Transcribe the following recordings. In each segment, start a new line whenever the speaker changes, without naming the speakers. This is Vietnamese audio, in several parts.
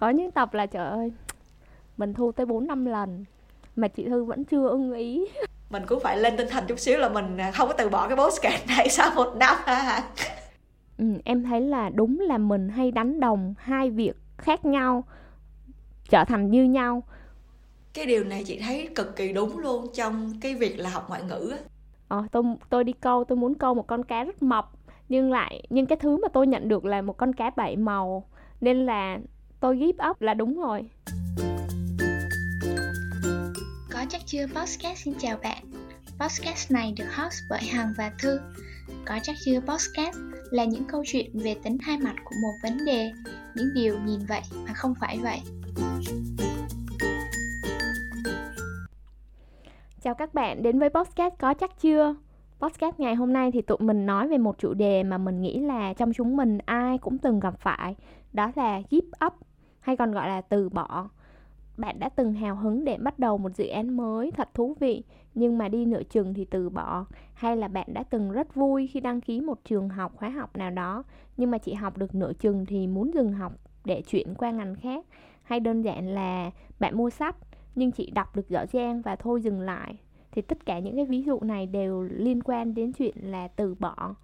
có những tập là trời ơi mình thu tới 4 năm lần mà chị Thư vẫn chưa ưng ý.
Mình cũng phải lên tinh thần chút xíu là mình không có từ bỏ cái postcard này sau một năm hả
ừ, em thấy là đúng là mình hay đánh đồng hai việc khác nhau trở thành như nhau.
Cái điều này chị thấy cực kỳ đúng luôn trong cái việc là học ngoại ngữ
ờ, tôi tôi đi câu tôi muốn câu một con cá rất mập nhưng lại nhưng cái thứ mà tôi nhận được là một con cá bảy màu nên là tôi give up là đúng rồi.
Có chắc chưa podcast? Xin chào bạn. Podcast này được host bởi hằng và thư. Có chắc chưa podcast? Là những câu chuyện về tính hai mặt của một vấn đề. Những điều nhìn vậy mà không phải vậy.
Chào các bạn đến với podcast có chắc chưa? Podcast ngày hôm nay thì tụi mình nói về một chủ đề mà mình nghĩ là trong chúng mình ai cũng từng gặp phải, đó là give up hay còn gọi là từ bỏ. Bạn đã từng hào hứng để bắt đầu một dự án mới thật thú vị, nhưng mà đi nửa chừng thì từ bỏ. Hay là bạn đã từng rất vui khi đăng ký một trường học, khóa học nào đó, nhưng mà chỉ học được nửa chừng thì muốn dừng học để chuyển qua ngành khác? Hay đơn giản là bạn mua sách, nhưng chỉ đọc được dở ràng và thôi dừng lại? Thì tất cả những cái ví dụ này đều liên quan đến chuyện là từ bỏ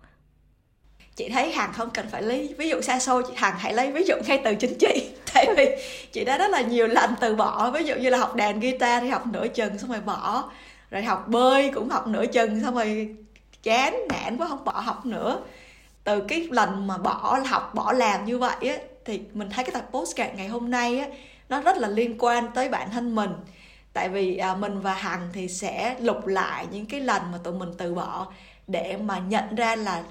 chị thấy hằng không cần phải lấy ví dụ xa xôi chị hằng hãy lấy ví dụ ngay từ chính chị tại vì chị đã rất là nhiều lần từ bỏ ví dụ như là học đàn guitar thì học nửa chừng xong rồi bỏ. Rồi học bơi cũng học nửa chừng xong rồi chán nản quá không bỏ học nữa. Từ cái lần mà bỏ học bỏ làm như vậy á thì mình thấy cái tập postcard ngày hôm nay á nó rất là liên quan tới bản thân mình. Tại vì à, mình và hằng thì sẽ lục lại những cái lần mà tụi mình từ bỏ để mà nhận ra là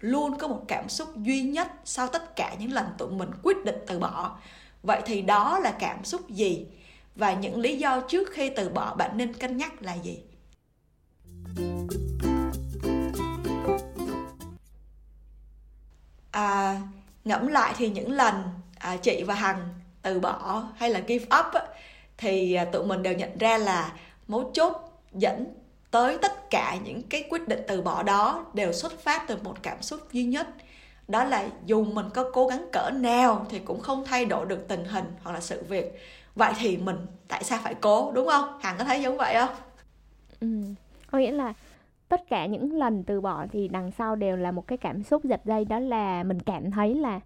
luôn có một cảm xúc duy nhất sau tất cả những lần tụi mình quyết định từ bỏ. Vậy thì đó là cảm xúc gì? Và những lý do trước khi từ bỏ bạn nên cân nhắc là gì? À, ngẫm lại thì những lần à, chị và hằng từ bỏ hay là give up á, thì à, tụi mình đều nhận ra là mấu chốt dẫn tới tất cả những cái quyết định từ bỏ đó đều xuất phát từ một cảm xúc duy nhất. Đó là dù mình có cố gắng cỡ nào thì cũng không thay đổi được tình hình hoặc là sự việc. Vậy thì mình tại sao phải cố, đúng không? Hằng có thấy giống vậy không?
Ừ có nghĩa là tất cả những lần từ bỏ thì đằng sau đều là một cái cảm xúc giật dây, đó là mình cảm thấy là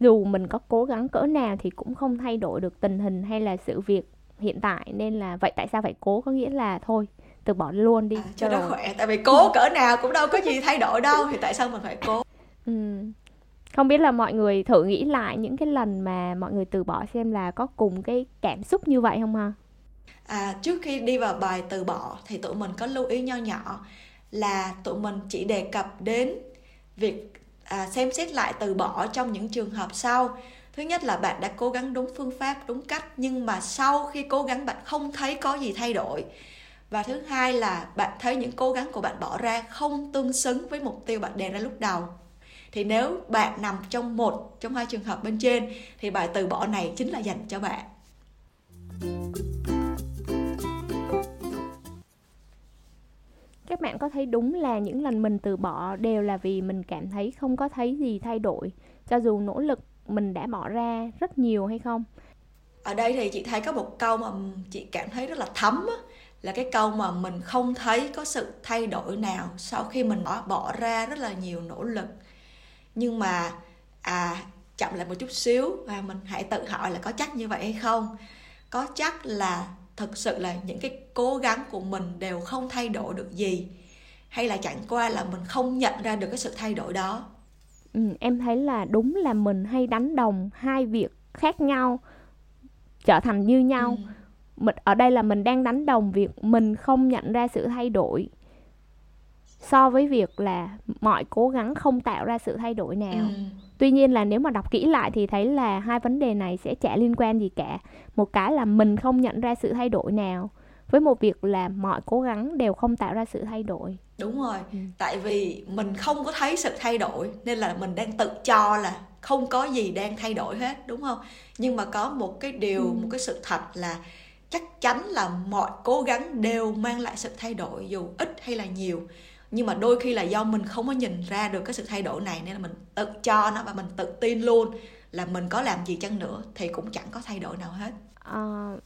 dù mình có cố gắng cỡ nào thì cũng không thay đổi được tình hình hay là sự việc hiện tại, nên là vậy tại sao phải cố? Có nghĩa là thôi từ bỏ luôn đi à,
cho nó khỏe. Tại vì cố cỡ nào cũng đâu có gì thay đổi đâu thì tại sao mình phải cố?
Ừ. không biết là mọi người thử nghĩ lại những cái lần mà mọi người từ bỏ xem là có cùng cái cảm xúc như vậy không ha?
À trước khi đi vào bài từ bỏ thì tụi mình có lưu ý nho nhỏ là tụi mình chỉ đề cập đến việc à, xem xét lại từ bỏ trong những trường hợp sau. Thứ nhất là bạn đã cố gắng đúng phương pháp đúng cách nhưng mà sau khi cố gắng bạn không thấy có gì thay đổi và thứ hai là bạn thấy những cố gắng của bạn bỏ ra không tương xứng với mục tiêu bạn đề ra lúc đầu. Thì nếu bạn nằm trong một trong hai trường hợp bên trên thì bài từ bỏ này chính là dành cho bạn.
Các bạn có thấy đúng là những lần mình từ bỏ đều là vì mình cảm thấy không có thấy gì thay đổi cho dù nỗ lực mình đã bỏ ra rất nhiều hay không?
Ở đây thì chị thấy có một câu mà chị cảm thấy rất là thấm là cái câu mà mình không thấy có sự thay đổi nào sau khi mình bỏ bỏ ra rất là nhiều nỗ lực. Nhưng mà à chậm lại một chút xíu và mình hãy tự hỏi là có chắc như vậy hay không? Có chắc là thực sự là những cái cố gắng của mình đều không thay đổi được gì? Hay là chẳng qua là mình không nhận ra được cái sự thay đổi đó?
Ừ, em thấy là đúng là mình hay đánh đồng hai việc khác nhau trở thành như nhau. Ừ. mình ở đây là mình đang đánh đồng việc mình không nhận ra sự thay đổi so với việc là mọi cố gắng không tạo ra sự thay đổi nào ừ. tuy nhiên là nếu mà đọc kỹ lại thì thấy là hai vấn đề này sẽ chả liên quan gì cả một cái là mình không nhận ra sự thay đổi nào với một việc là mọi cố gắng đều không tạo ra sự thay đổi
đúng rồi ừ. tại vì mình không có thấy sự thay đổi nên là mình đang tự cho là không có gì đang thay đổi hết đúng không nhưng mà có một cái điều ừ. một cái sự thật là chắc chắn là mọi cố gắng đều mang lại sự thay đổi dù ít hay là nhiều. Nhưng mà đôi khi là do mình không có nhìn ra được cái sự thay đổi này nên là mình tự cho nó và mình tự tin luôn là mình có làm gì chăng nữa thì cũng chẳng có thay đổi nào hết.
À,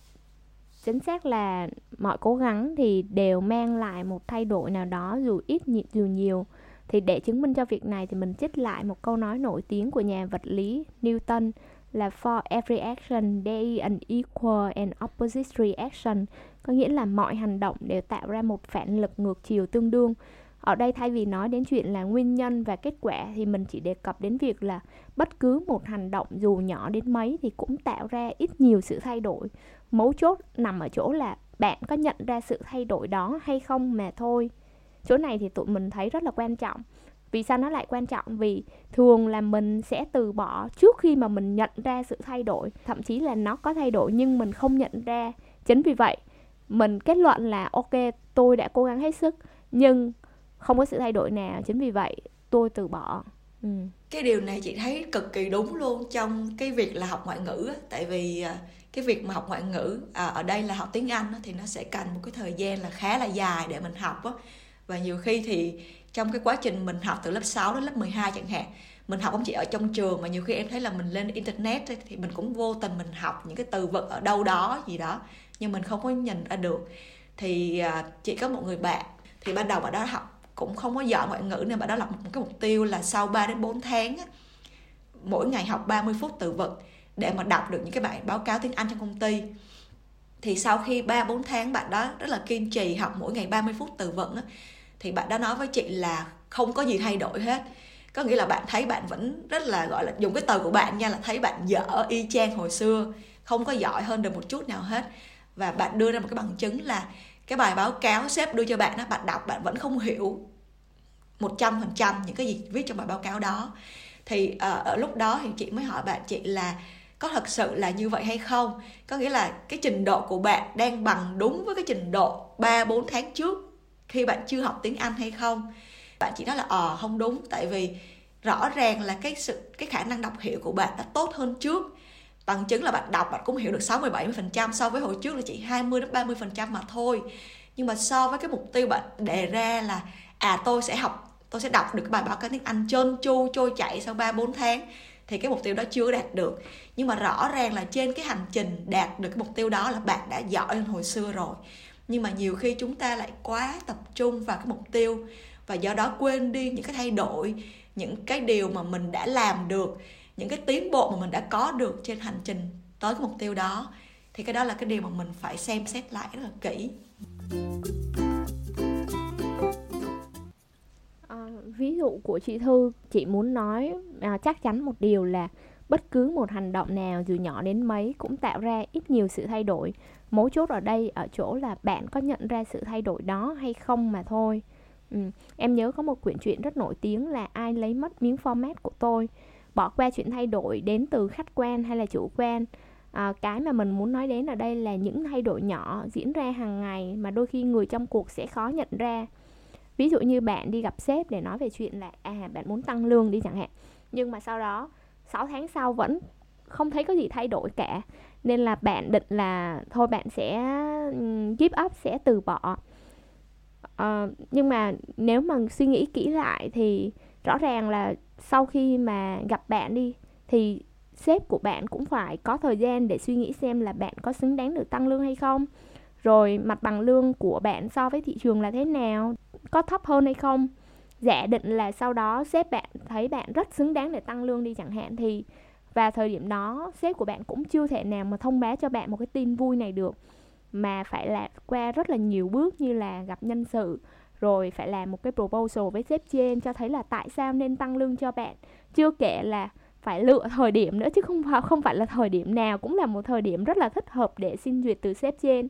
chính xác là mọi cố gắng thì đều mang lại một thay đổi nào đó dù ít dù nhiều. Thì để chứng minh cho việc này thì mình trích lại một câu nói nổi tiếng của nhà vật lý Newton là for every action there is an equal and opposite reaction. Có nghĩa là mọi hành động đều tạo ra một phản lực ngược chiều tương đương. Ở đây thay vì nói đến chuyện là nguyên nhân và kết quả thì mình chỉ đề cập đến việc là bất cứ một hành động dù nhỏ đến mấy thì cũng tạo ra ít nhiều sự thay đổi. Mấu chốt nằm ở chỗ là bạn có nhận ra sự thay đổi đó hay không mà thôi. Chỗ này thì tụi mình thấy rất là quan trọng vì sao nó lại quan trọng? Vì thường là mình sẽ từ bỏ trước khi mà mình nhận ra sự thay đổi. Thậm chí là nó có thay đổi nhưng mình không nhận ra. Chính vì vậy mình kết luận là ok tôi đã cố gắng hết sức nhưng không có sự thay đổi nào. Chính vì vậy tôi từ bỏ.
Ừ. cái điều này chị thấy cực kỳ đúng luôn trong cái việc là học ngoại ngữ tại vì à, cái việc mà học ngoại ngữ à, ở đây là học tiếng anh thì nó sẽ cần một cái thời gian là khá là dài để mình học á. Và nhiều khi thì trong cái quá trình mình học từ lớp 6 đến lớp 12 chẳng hạn, mình học không chỉ ở trong trường mà nhiều khi em thấy là mình lên internet thì mình cũng vô tình mình học những cái từ vựng ở đâu đó gì đó, nhưng mình không có nhìn ra được. Thì chị chỉ có một người bạn, thì ban đầu bạn đó học cũng không có giỏi ngoại ngữ nên bạn đó lập một cái mục tiêu là sau 3 đến 4 tháng mỗi ngày học 30 phút từ vựng để mà đọc được những cái bài báo cáo tiếng Anh trong công ty. Thì sau khi 3 4 tháng bạn đó rất là kiên trì học mỗi ngày 30 phút từ vựng thì bạn đã nói với chị là không có gì thay đổi hết. Có nghĩa là bạn thấy bạn vẫn rất là gọi là dùng cái từ của bạn nha là thấy bạn dở y chang hồi xưa không có giỏi hơn được một chút nào hết. Và bạn đưa ra một cái bằng chứng là cái bài báo cáo sếp đưa cho bạn đó bạn đọc bạn vẫn không hiểu một trăm phần trăm những cái gì viết trong bài báo cáo đó. Thì uh, ở lúc đó thì chị mới hỏi bạn chị là có thật sự là như vậy hay không? Có nghĩa là cái trình độ của bạn đang bằng đúng với cái trình độ 3 4 tháng trước khi bạn chưa học tiếng Anh hay không. Bạn chỉ nói là ờ không đúng. Tại vì rõ ràng là cái sự, cái khả năng đọc hiểu của bạn đã tốt hơn trước. Bằng chứng là bạn đọc bạn cũng hiểu được 60 70% so với hồi trước là chỉ 20 đến 30% mà thôi. Nhưng mà so với cái mục tiêu bạn đề ra là à tôi sẽ học, tôi sẽ đọc được cái bài báo cáo tiếng Anh trơn chu trôi chảy sau 3 4 tháng, thì cái mục tiêu đó chưa đạt được. Nhưng mà rõ ràng là trên cái hành trình đạt được cái mục tiêu đó là bạn đã giỏi hơn hồi xưa rồi nhưng mà nhiều khi chúng ta lại quá tập trung vào cái mục tiêu và do đó quên đi những cái thay đổi những cái điều mà mình đã làm được những cái tiến bộ mà mình đã có được trên hành trình tới cái mục tiêu đó. Thì cái đó là cái điều mà mình phải xem xét lại rất là kỹ.
À, ví dụ của chị thư chị muốn nói à, chắc chắn một điều là bất cứ một hành động nào dù nhỏ đến mấy cũng tạo ra ít nhiều sự thay đổi mấu chốt ở đây ở chỗ là bạn có nhận ra sự thay đổi đó hay không mà thôi. Ừ. em nhớ có một quyển truyện rất nổi tiếng là ai lấy mất miếng format của tôi. Bỏ qua chuyện thay đổi đến từ khách quan hay là chủ quan. À, cái mà mình muốn nói đến ở đây là những thay đổi nhỏ diễn ra hàng ngày mà đôi khi người trong cuộc sẽ khó nhận ra. Ví dụ như bạn đi gặp sếp để nói về chuyện là à bạn muốn tăng lương đi chẳng hạn. Nhưng mà sau đó 6 tháng sau vẫn không thấy có gì thay đổi cả. Nên là bạn định là thôi bạn sẽ ừ, give up sẽ từ bỏ. Uh, nhưng mà nếu mà suy nghĩ kỹ lại thì rõ ràng là sau khi mà gặp bạn đi thì sếp của bạn cũng phải có thời gian để suy nghĩ xem là bạn có xứng đáng được tăng lương hay không. Rồi mặt bằng lương của bạn so với thị trường là thế nào có thấp hơn hay không. Giả định là sau đó sếp bạn thấy bạn rất xứng đáng để tăng lương đi chẳng hạn thì và thời điểm đó, sếp của bạn cũng chưa thể nào mà thông báo cho bạn một cái tin vui này được. Mà phải là qua rất là nhiều bước như là gặp nhân sự, rồi phải làm một cái proposal với sếp trên cho thấy là tại sao nên tăng lương cho bạn. Chưa kể là phải lựa thời điểm nữa, chứ không phải không phải là thời điểm nào cũng là một thời điểm rất là thích hợp để xin duyệt từ sếp trên.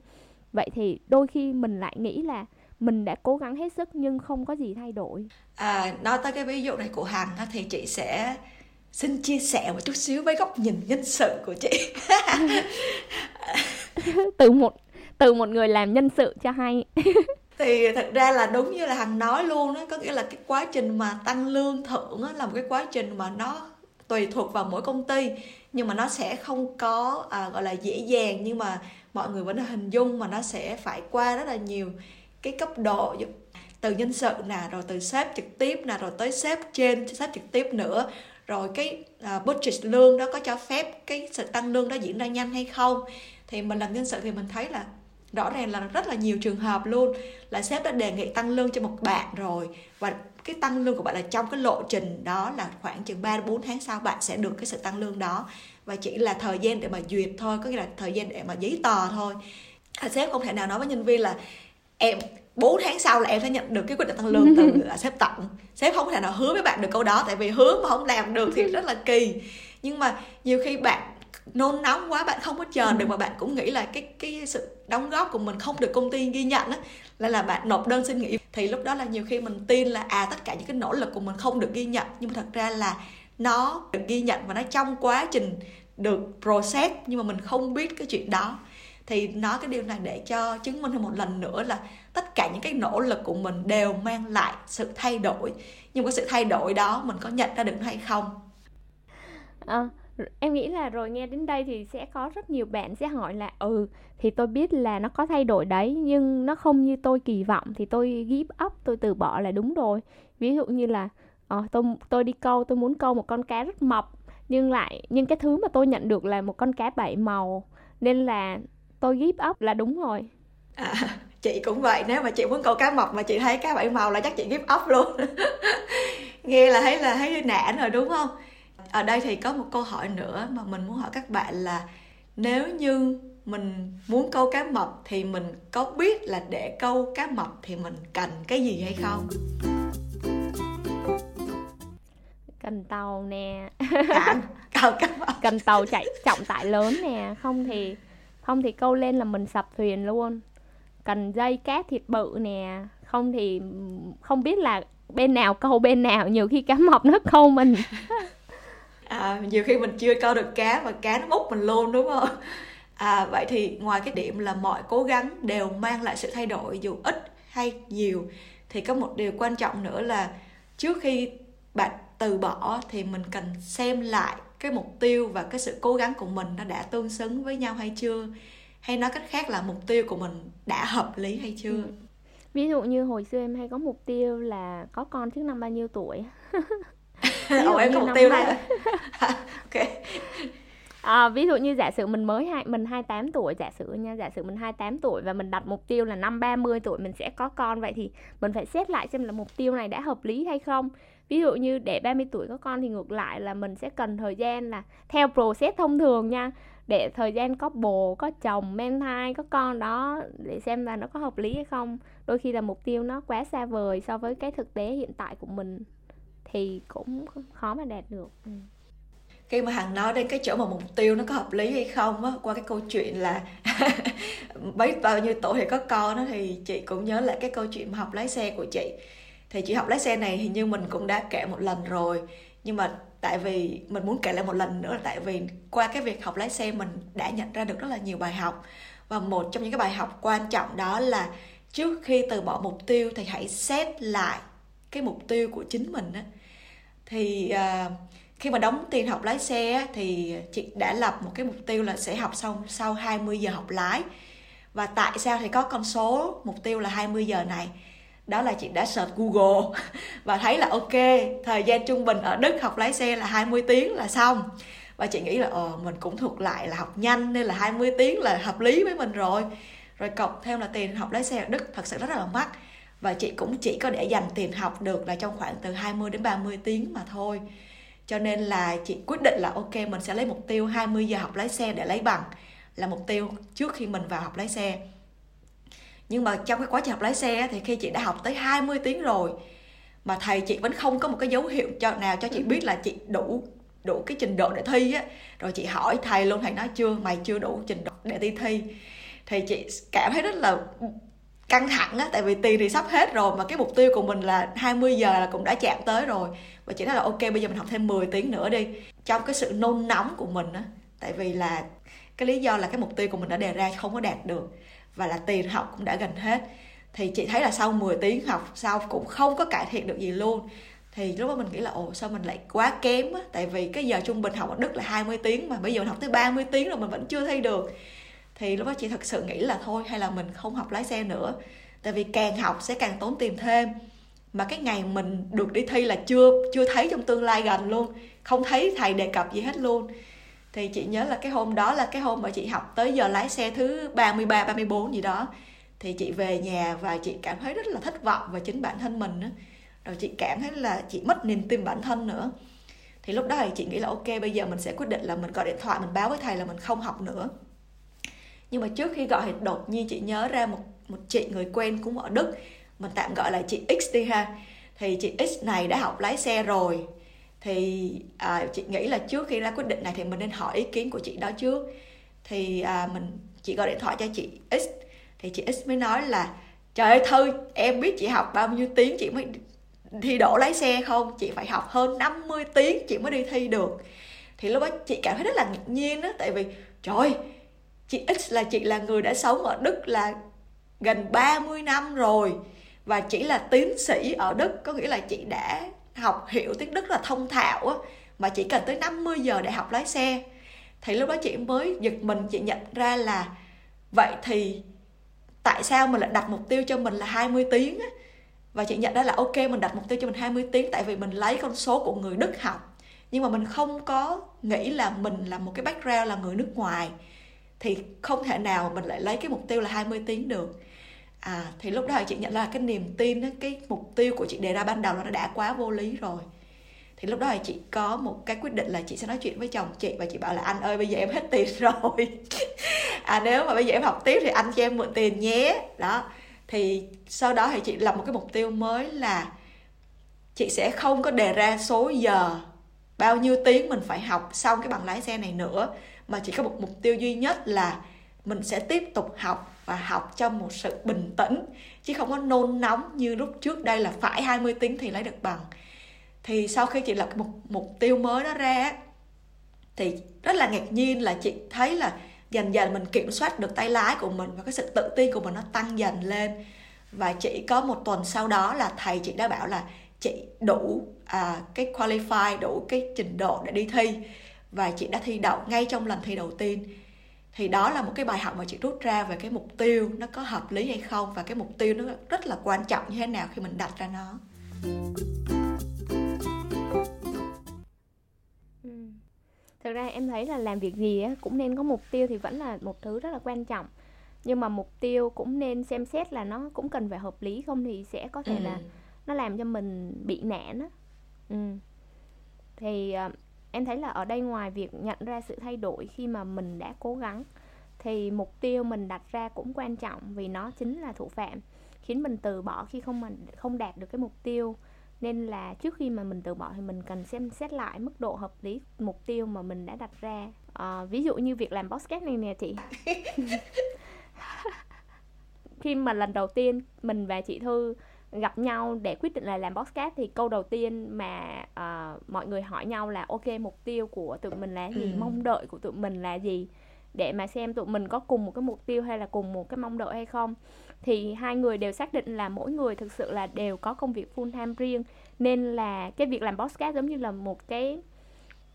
Vậy thì đôi khi mình lại nghĩ là mình đã cố gắng hết sức nhưng không có gì thay đổi.
À nói tới cái ví dụ này của hằng thì chị sẽ xin chia sẻ một chút xíu với góc nhìn nhân sự của chị.
Từ một từ một người làm nhân sự cho hay.
Thì thật ra là đúng như là hằng nói luôn đó có nghĩa là cái quá trình mà tăng lương thưởng là một cái quá trình mà nó tùy thuộc vào mỗi công ty. Nhưng mà nó sẽ không có à, gọi là dễ dàng nhưng mà mọi người vẫn hình dung mà nó sẽ phải qua rất là nhiều cái cấp độ từ nhân sự nè rồi từ sếp trực tiếp nè rồi tới sếp trên sếp trực tiếp nữa rồi cái uh, budget lương đó có cho phép cái sự tăng lương đó diễn ra nhanh hay không? Thì mình làm nhân sự thì mình thấy là rõ ràng là rất là nhiều trường hợp luôn là sếp đã đề nghị tăng lương cho một bạn rồi và cái tăng lương của bạn là trong cái lộ trình đó là khoảng chừng 3 4 tháng sau bạn sẽ được cái sự tăng lương đó. Và chỉ là thời gian để mà duyệt thôi có nghĩa là thời gian để mà giấy tờ thôi. À, sếp không thể nào nói với nhân viên là em 4 tháng sau là em sẽ nhận được cái quyết định tăng lương từ là sếp tặng sếp không thể nào hứa với bạn được câu đó tại vì hứa mà không làm được thì rất là kỳ. Nhưng mà nhiều khi bạn nôn nóng quá bạn không có chờ được mà bạn cũng nghĩ là cái cái sự đóng góp của mình không được công ty ghi nhận á là là bạn nộp đơn xin nghỉ. Thì lúc đó là nhiều khi mình tin là à tất cả những cái nỗ lực của mình không được ghi nhận nhưng mà thật ra là nó được ghi nhận và nó trong quá trình được process nhưng mà mình không biết cái chuyện đó. Thì nói cái điều này để cho chứng minh thêm một lần nữa là tất cả những cái nỗ lực của mình đều mang lại sự thay đổi. Nhưng cái sự thay đổi đó mình có nhận ra được hay không?
À, em nghĩ là rồi nghe đến đây thì sẽ có rất nhiều bạn sẽ hỏi là ừ thì tôi biết là nó có thay đổi đấy nhưng nó không như tôi kỳ vọng thì tôi give up tôi từ bỏ là đúng rồi. Ví dụ như là uh, tôi tôi đi câu tôi muốn câu một con cá rất mập nhưng lại nhưng cái thứ mà tôi nhận được là một con cá bảy màu nên là tôi give up là đúng rồi.
À, chị cũng vậy nếu mà chị muốn câu cá mập mà chị thấy cá bảy màu là chắc chị give up luôn. Nghe là thấy là thấy nản rồi đúng không? Ở đây thì có một câu hỏi nữa mà mình muốn hỏi các bạn là nếu như mình muốn câu cá mập thì mình có biết là để câu cá mập thì mình cần cái gì hay không?
Cần tàu nè.
Cần,
cần tàu chạy trọng tải lớn nè. Không thì không thì câu lên là mình sập thuyền luôn cần dây cát thịt bự nè. Không thì không biết là bên nào câu bên nào nhiều khi cá mập nó câu mình.
À, nhiều khi mình chưa câu được cá và cá nó múc mình luôn đúng không? À, vậy thì ngoài cái điểm là mọi cố gắng đều mang lại sự thay đổi dù ít hay nhiều thì có một điều quan trọng nữa là trước khi bạn từ bỏ thì mình cần xem lại cái mục tiêu và cái sự cố gắng của mình nó đã tương xứng với nhau hay chưa? Hay nói cách khác là mục tiêu của mình đã hợp lý hay chưa? Ừ.
ví dụ như hồi xưa em hay có mục tiêu là có con trước năm bao nhiêu tuổi.
Ồ em có mục tiêu đó ok.
À, ví dụ như giả sử mình mới hai mình 28 tuổi giả sử nha giả sử mình 28 tuổi và mình đặt mục tiêu là năm 30 tuổi mình sẽ có con vậy thì mình phải xét lại xem là mục tiêu này đã hợp lý hay không. Ví dụ như để 30 tuổi có con thì ngược lại là mình sẽ cần thời gian là theo process thông thường nha để thời gian có bồ, có chồng mang thai, có con đó, để xem là nó có hợp lý hay không. Đôi khi là mục tiêu nó quá xa vời so với cái thực tế hiện tại của mình thì cũng khó mà đạt được. Ừ.
khi mà hằng nói đến cái chỗ mà mục tiêu nó có hợp lý hay không á, qua cái câu chuyện là mấy bao nhiêu tuổi thì có con đó thì chị cũng nhớ lại cái câu chuyện học lái xe của chị. Thì chị học lái xe này hình như mình cũng đã kể một lần rồi, nhưng mà tại vì mình muốn kể lại một lần nữa là tại vì qua cái việc học lái xe mình đã nhận ra được rất là nhiều bài học. Và một trong những cái bài học quan trọng đó là trước khi từ bỏ mục tiêu thì hãy xét lại cái mục tiêu của chính mình á. Thì uh, khi mà đóng tiền học lái xe thì chị đã lập một cái mục tiêu là sẽ học xong sau 20 giờ học lái. Và tại sao thì có con số mục tiêu là 20 giờ này? Đó là chị đã search Google và thấy là ok, thời gian trung bình ở Đức học lái xe là 20 tiếng là xong. Và chị nghĩ là ờ mình cũng thuộc lại là học nhanh nên là 20 tiếng là hợp lý với mình rồi. Rồi cộng thêm là tiền học lái xe ở Đức thật sự rất là mắc. Và chị cũng chỉ có để dành tiền học được là trong khoảng từ 20 đến 30 tiếng mà thôi. Cho nên là chị quyết định là ok, mình sẽ lấy mục tiêu 20 giờ học lái xe để lấy bằng là mục tiêu trước khi mình vào học lái xe nhưng mà trong cái quá trình học lái xe thì khi chị đã học tới 20 tiếng rồi mà thầy chị vẫn không có một cái dấu hiệu cho nào cho chị biết là chị đủ đủ cái trình độ để thi á. Rồi chị hỏi thầy luôn thầy nói chưa mày chưa đủ trình độ để đi thi. Thì chị cảm thấy rất là căng thẳng á tại vì tiền thì sắp hết rồi mà cái mục tiêu của mình là 20 giờ là cũng đã chạm tới rồi. Và chị nói là ok bây giờ mình học thêm 10 tiếng nữa đi. Trong cái sự nôn nóng của mình á tại vì là cái lý do là cái mục tiêu của mình đã đề ra không có đạt được và là tiền học cũng đã gần hết. Thì chị thấy là sau 10 tiếng học, sau cũng không có cải thiện được gì luôn. Thì lúc đó mình nghĩ là, ồ, sao mình lại quá kém á? Tại vì cái giờ trung bình học ở Đức là 20 tiếng mà, bây giờ mình học tới 30 tiếng rồi mình vẫn chưa thi được. Thì lúc đó chị thật sự nghĩ là thôi, hay là mình không học lái xe nữa. Tại vì càng học sẽ càng tốn tiền thêm. Mà cái ngày mình được đi thi là chưa chưa thấy trong tương lai gần luôn. Không thấy thầy đề cập gì hết luôn thì chị nhớ là cái hôm đó là cái hôm mà chị học tới giờ lái xe thứ 33 34 gì đó. Thì chị về nhà và chị cảm thấy rất là thất vọng về chính bản thân mình đó. rồi chị cảm thấy là chị mất niềm tin bản thân nữa. Thì lúc đó thì chị nghĩ là ok, bây giờ mình sẽ quyết định là mình gọi điện thoại, mình báo với thầy là mình không học nữa. Nhưng mà trước khi gọi thì đột nhiên chị nhớ ra một một chị người quen cũng ở Đức, mình tạm gọi là chị X đi ha. Thì chị X này đã học lái xe rồi thì à, chị nghĩ là trước khi ra quyết định này thì mình nên hỏi ý kiến của chị đó trước. Thì à, mình chị gọi điện thoại cho chị X. Thì chị X mới nói là trời ơi thư em biết chị học bao nhiêu tiếng chị mới thi đổ lái xe không? Chị phải học hơn 50 tiếng chị mới đi thi được. Thì lúc đó chị cảm thấy rất là ngạc nhiên á tại vì trời chị X là chị là người đã sống ở Đức là gần 30 năm rồi và chỉ là tiến sĩ ở Đức có nghĩa là chị đã học hiểu tiếng Đức là thông thạo á, mà chỉ cần tới 50 giờ để học lái xe. Thì lúc đó chị mới giật mình, chị nhận ra là vậy thì tại sao mình lại đặt mục tiêu cho mình là 20 tiếng á? Và chị nhận ra là ok, mình đặt mục tiêu cho mình 20 tiếng tại vì mình lấy con số của người Đức học. Nhưng mà mình không có nghĩ là mình là một cái background là người nước ngoài. Thì không thể nào mình lại lấy cái mục tiêu là 20 tiếng được à thì lúc đó chị nhận ra cái niềm tin cái mục tiêu của chị đề ra ban đầu nó đã quá vô lý rồi. Thì lúc đó là chị có một cái quyết định là chị sẽ nói chuyện với chồng chị và chị bảo là anh ơi, bây giờ em hết tiền rồi. À nếu mà bây giờ em học tiếp thì anh cho em mượn tiền nhé. Đó. Thì sau đó thì chị lập một cái mục tiêu mới là chị sẽ không có đề ra số giờ bao nhiêu tiếng mình phải học xong cái bằng lái xe này nữa, mà chỉ có một mục tiêu duy nhất là mình sẽ tiếp tục học và học trong một sự bình tĩnh chứ không có nôn nóng như lúc trước. Đây là phải 20 tiếng thì lấy được bằng. Thì sau khi chị lập một mục tiêu mới đó ra thì rất là ngạc nhiên là chị thấy là dần dần mình kiểm soát được tay lái của mình và cái sự tự tin của mình nó tăng dần lên. Và chỉ có một tuần sau đó là thầy chị đã bảo là chị đủ à, cái qualify đủ cái trình độ để đi thi. Và chị đã thi đậu ngay trong lần thi đầu tiên thì đó là một cái bài học mà chị rút ra về cái mục tiêu nó có hợp lý hay không và cái mục tiêu nó rất là quan trọng như thế nào khi mình đặt ra nó
ừ. thực ra em thấy là làm việc gì cũng nên có mục tiêu thì vẫn là một thứ rất là quan trọng nhưng mà mục tiêu cũng nên xem xét là nó cũng cần phải hợp lý không thì sẽ có thể ừ. là nó làm cho mình bị nản á ừ. thì uh, em thấy là ở đây ngoài việc nhận ra sự thay đổi khi mà mình đã cố gắng thì mục tiêu mình đặt ra cũng quan trọng vì nó chính là thủ phạm khiến mình từ bỏ khi không mình không đạt được cái mục tiêu. Nên là trước khi mà mình từ bỏ thì mình cần xem xét lại mức độ hợp lý mục tiêu mà mình đã đặt ra. À, ví dụ như việc làm podcast này nè chị. Khi mà lần đầu tiên mình và chị thư gặp nhau để quyết định là làm podcast thì câu đầu tiên mà uh, mọi người hỏi nhau là ok mục tiêu của tụi mình là gì? Ừ. mong đợi của tụi mình là gì? Để mà xem tụi mình có cùng một cái mục tiêu hay là cùng một cái mong đợi hay không. Thì hai người đều xác định là mỗi người thực sự là đều có công việc full time riêng. Nên là cái việc làm podcast giống như là một cái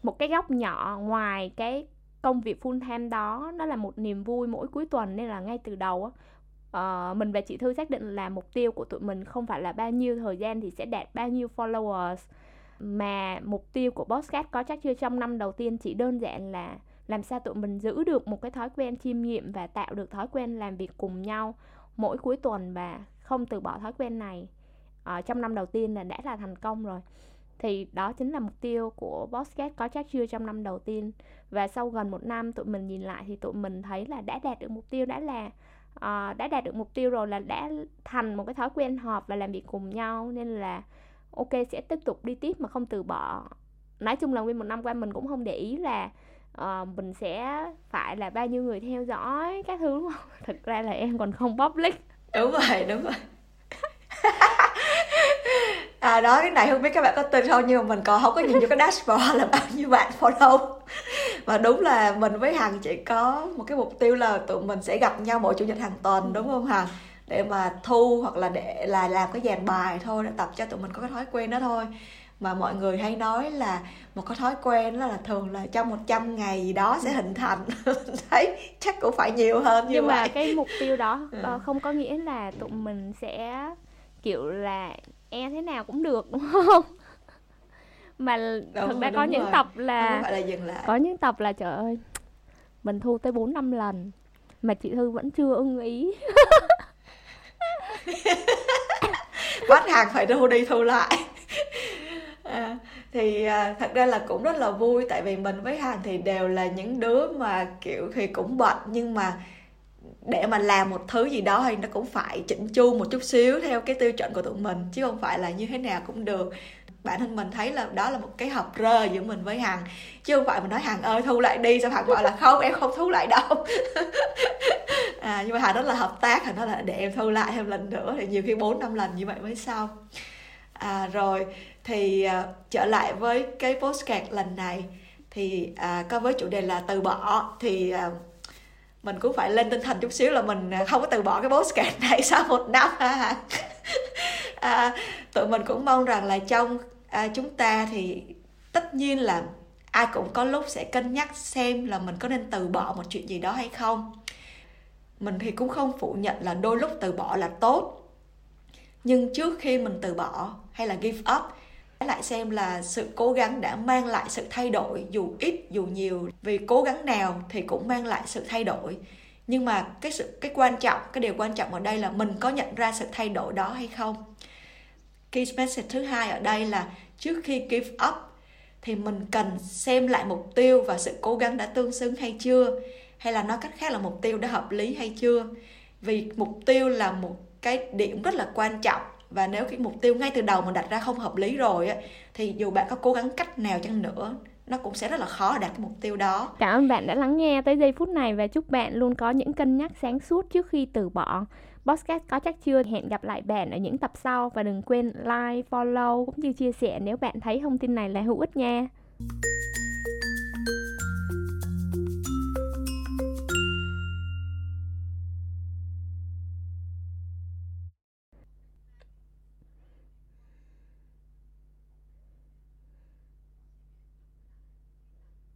một cái góc nhỏ ngoài cái công việc full time đó nó là một niềm vui mỗi cuối tuần nên là ngay từ đầu á uh, mình và chị Thư xác định là mục tiêu của tụi mình không phải là bao nhiêu thời gian thì sẽ đạt bao nhiêu followers. Mà mục tiêu của podcast có chắc chưa? Trong năm đầu tiên chỉ đơn giản là làm sao tụi mình giữ được một cái thói quen chiêm nghiệm và tạo được thói quen làm việc cùng nhau mỗi cuối tuần và không từ bỏ thói quen này. Uh, trong năm đầu tiên là đã là thành công rồi. Thì đó chính là mục tiêu của Bosscat có chắc chưa trong năm đầu tiên. Và sau gần một năm tụi mình nhìn lại thì tụi mình thấy là đã đạt được mục tiêu đã là uh, đã đạt được mục tiêu rồi là đã thành một cái thói quen họp và làm việc cùng nhau nên là ok sẽ tiếp tục đi tiếp mà không từ bỏ. Nói chung là nguyên một năm qua mình cũng không để ý là uh, mình sẽ phải là bao nhiêu người theo dõi các thứ đúng không? Thực ra là em còn không public.
Đúng rồi đúng rồi đó cái này không biết các bạn có tin không nhưng mà mình còn không có nhìn vô cái dashboard là bao nhiêu bạn follow. Và đúng là mình với hằng chỉ có một cái mục tiêu là tụi mình sẽ gặp nhau mỗi chủ nhật hàng tuần đúng không hằng? Để mà thu hoặc là để là làm cái dàn bài thôi để tập cho tụi mình có cái thói quen đó thôi. Mà mọi người hay nói là một cái thói quen đó là thường là trong 100 ngày gì đó sẽ hình thành. Thấy chắc cũng phải nhiều hơn như
nhưng
vậy.
mà cái mục tiêu đó ừ. Ờ, không có nghĩa là tụi mình sẽ kiểu là e thế nào cũng được đúng không? Mà
Đúng
ra
rồi,
có
đúng
những
rồi.
tập là
là dừng lại.
có những tập là trời ơi mình thu tới 4 năm lần mà chị Thư vẫn chưa ưng ý.
Bắt hàng phải thu đi thu lại. À, thì à, thật ra là cũng rất là vui tại vì mình với hàng thì đều là những đứa mà kiểu thì cũng bận nhưng mà để mà làm một thứ gì đó thì nó cũng phải chỉnh chu một chút xíu theo cái tiêu chuẩn của tụi mình chứ không phải là như thế nào cũng được. Bản thân mình thấy là đó là một cái hợp rơ giữa mình với hằng chứ không phải mình nói hằng ơi thu lại đi sao hằng bảo là không em không thu lại đâu. À, nhưng mà hằng rất là hợp tác hằng nói là để em thu lại thêm lần nữa thì nhiều khi bốn năm lần như vậy mới xong. À, rồi thì à, trở lại với cái postcard lần này thì à, có với chủ đề là từ bỏ thì à, mình cũng phải lên tinh thần chút xíu là mình à, không có từ bỏ cái postcard này sau một năm ha. À, tụi mình cũng mong rằng là trong à, chúng ta thì tất nhiên là ai cũng có lúc sẽ cân nhắc xem là mình có nên từ bỏ một chuyện gì đó hay không. Mình thì cũng không phủ nhận là đôi lúc từ bỏ là tốt nhưng trước khi mình từ bỏ hay là give up lại xem là sự cố gắng đã mang lại sự thay đổi, dù ít, dù nhiều. Vì cố gắng nào thì cũng mang lại sự thay đổi. Nhưng mà cái sự, cái quan trọng, cái điều quan trọng ở đây là mình có nhận ra sự thay đổi đó hay không? Key message thứ hai ở đây là trước khi give up thì mình cần xem lại mục tiêu và sự cố gắng đã tương xứng hay chưa? Hay là nói cách khác là mục tiêu đã hợp lý hay chưa? Vì mục tiêu là một cái điểm rất là quan trọng và nếu cái mục tiêu ngay từ đầu mình đặt ra không hợp lý rồi á thì dù bạn có cố gắng cách nào chăng nữa nó cũng sẽ rất là khó đạt cái mục tiêu đó
Cảm ơn bạn đã lắng nghe tới giây phút này và chúc bạn luôn có những cân nhắc sáng suốt trước khi từ bỏ. Podcast có chắc chưa hẹn gặp lại bạn ở những tập sau và đừng quên like, follow cũng như chia sẻ nếu bạn thấy thông tin này là hữu ích nha.